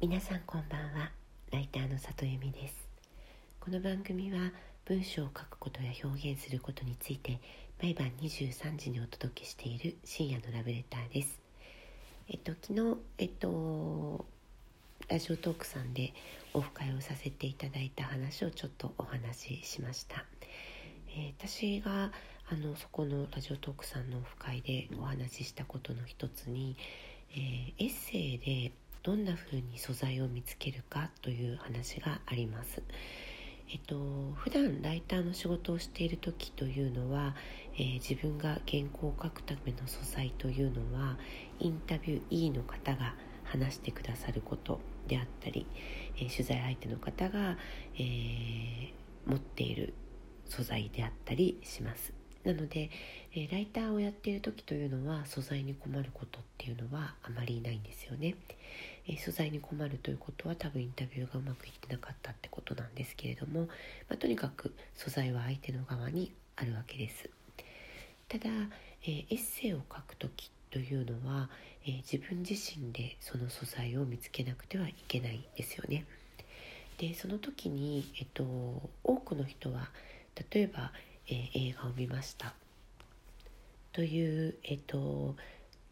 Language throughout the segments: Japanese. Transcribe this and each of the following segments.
皆さんこんばんは。ライターの里由美です。この番組は文章を書くことや表現することについて毎晩23時にお届けしている深夜のラブレターです。えっと昨日えっとラジオトークさんでオフ会をさせていただいた話をちょっとお話ししました、えー、私があのそこのラジオトークさんのオフ会でお話ししたことの一つに、えー、エッセイでどんな風に素材を見つけるかという話があります。えっと普段ライターの仕事をしている時というのは、えー、自分が原稿を書くための素材というのはインタビュー E の方が話してくださることであったり、えー、取材相手の方が、えー、持っている素材であったりします。なので、えー、ライターをやっている時というのは素材に困ることっていうのはあまりないんですよね。えー、素材に困るということは多分インタビューがうまくいってなかったってことなんですけれども、まあ、とにかく素材は相手の側にあるわけです。ただ、えー、エッセイを書く時というのは、え自分自身でその素材を見つけなくてはいけないんですよね。でその時に、えっと、多くの人は例えばえー、映画を見ましたという、えーと、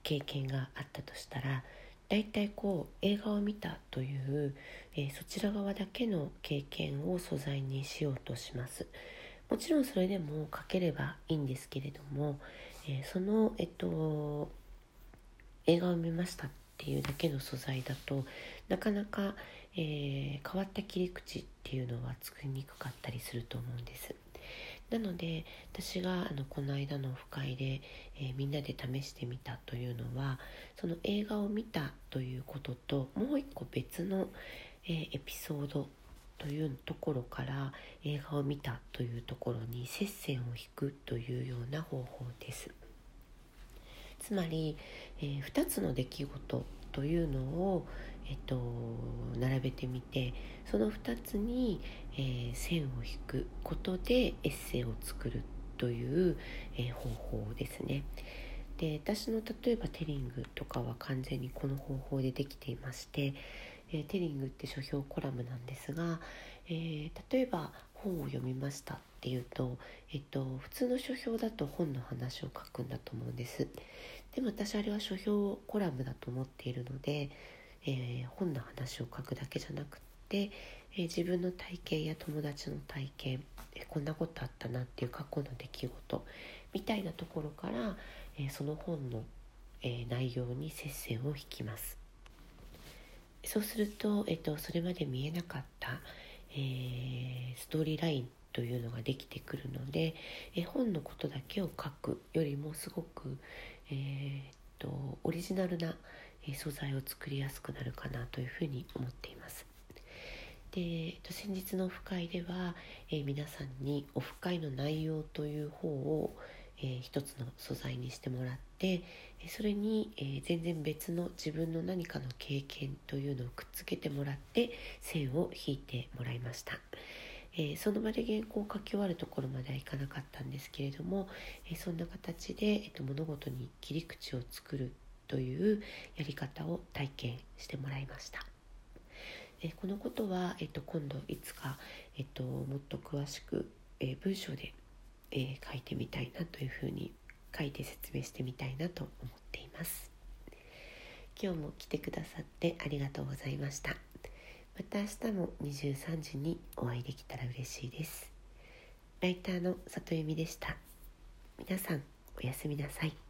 経験があったとしたら大体こう映画を見たという、えー、そちら側だけの経験を素材にしようとしますもちろんそれでも書ければいいんですけれども、えー、その、えっと、映画を見ましたっていうだけの素材だとなかなか、えー、変わった切り口っていうのは作りにくかったりすると思うんです。なので私があのこの間のオフ会で、えー、みんなで試してみたというのはその映画を見たということともう一個別の、えー、エピソードというところから映画を見たというところに接線を引くというような方法です。つまり、えー、2つの出来事というのを、えっと、並べてみてその2つに、えー、線を引くことでエッセイを作るという、えー、方法ですね。で私の例えばテリングとかは完全にこの方法でできていまして、えー、テリングって書評コラムなんですが、えー、例えば本を読みましたっていうと、えっと、普通の書評だと本の話を書くんだと思うんですでも私あれは書評コラムだと思っているのでえー、本の話を書くだけじゃなくって、えー、自分の体験や友達の体験、えー、こんなことあったなっていう過去の出来事みたいなところから、えその本の、え内容に接線を引きます。そうすると、えっと、それまで見えなかった、えストーリーラインというのができてくるので、え本のことだけを書くよりもすごく、え、っとオリジナルな、素材を作りやすくなるかなというふうに思っています。で先日のオフ会では、え、皆さんにオフ会の内容という方を、えー、一つの素材にしてもらってそれに、え、全然別の自分の何かの経験というのをくっつけてもらって線を引いてもらいました。え、その場で原稿を書き終わるところまではいかなかったんですけれども、え、そんな形で、えーと物事に切り口を作るというやり方を体験してもらいました。えこのことは、えっと、今度いつか、えっと、もっと詳しく、え文章で、え書いてみたいなというふうに書いて説明してみたいなと思っています。今日も来てくださってありがとうございました。また明日も23時にお会いできたら嬉しいです。ライターの里由美でした。皆さんおやすみなさい。